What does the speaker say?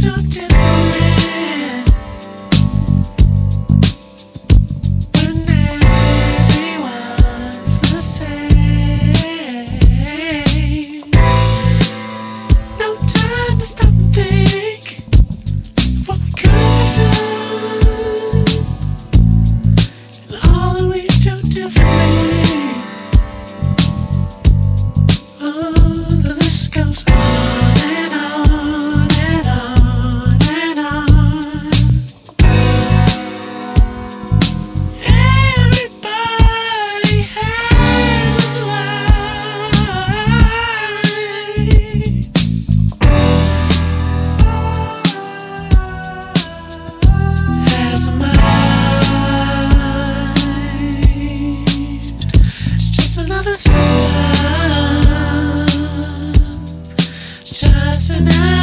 should do. tonight.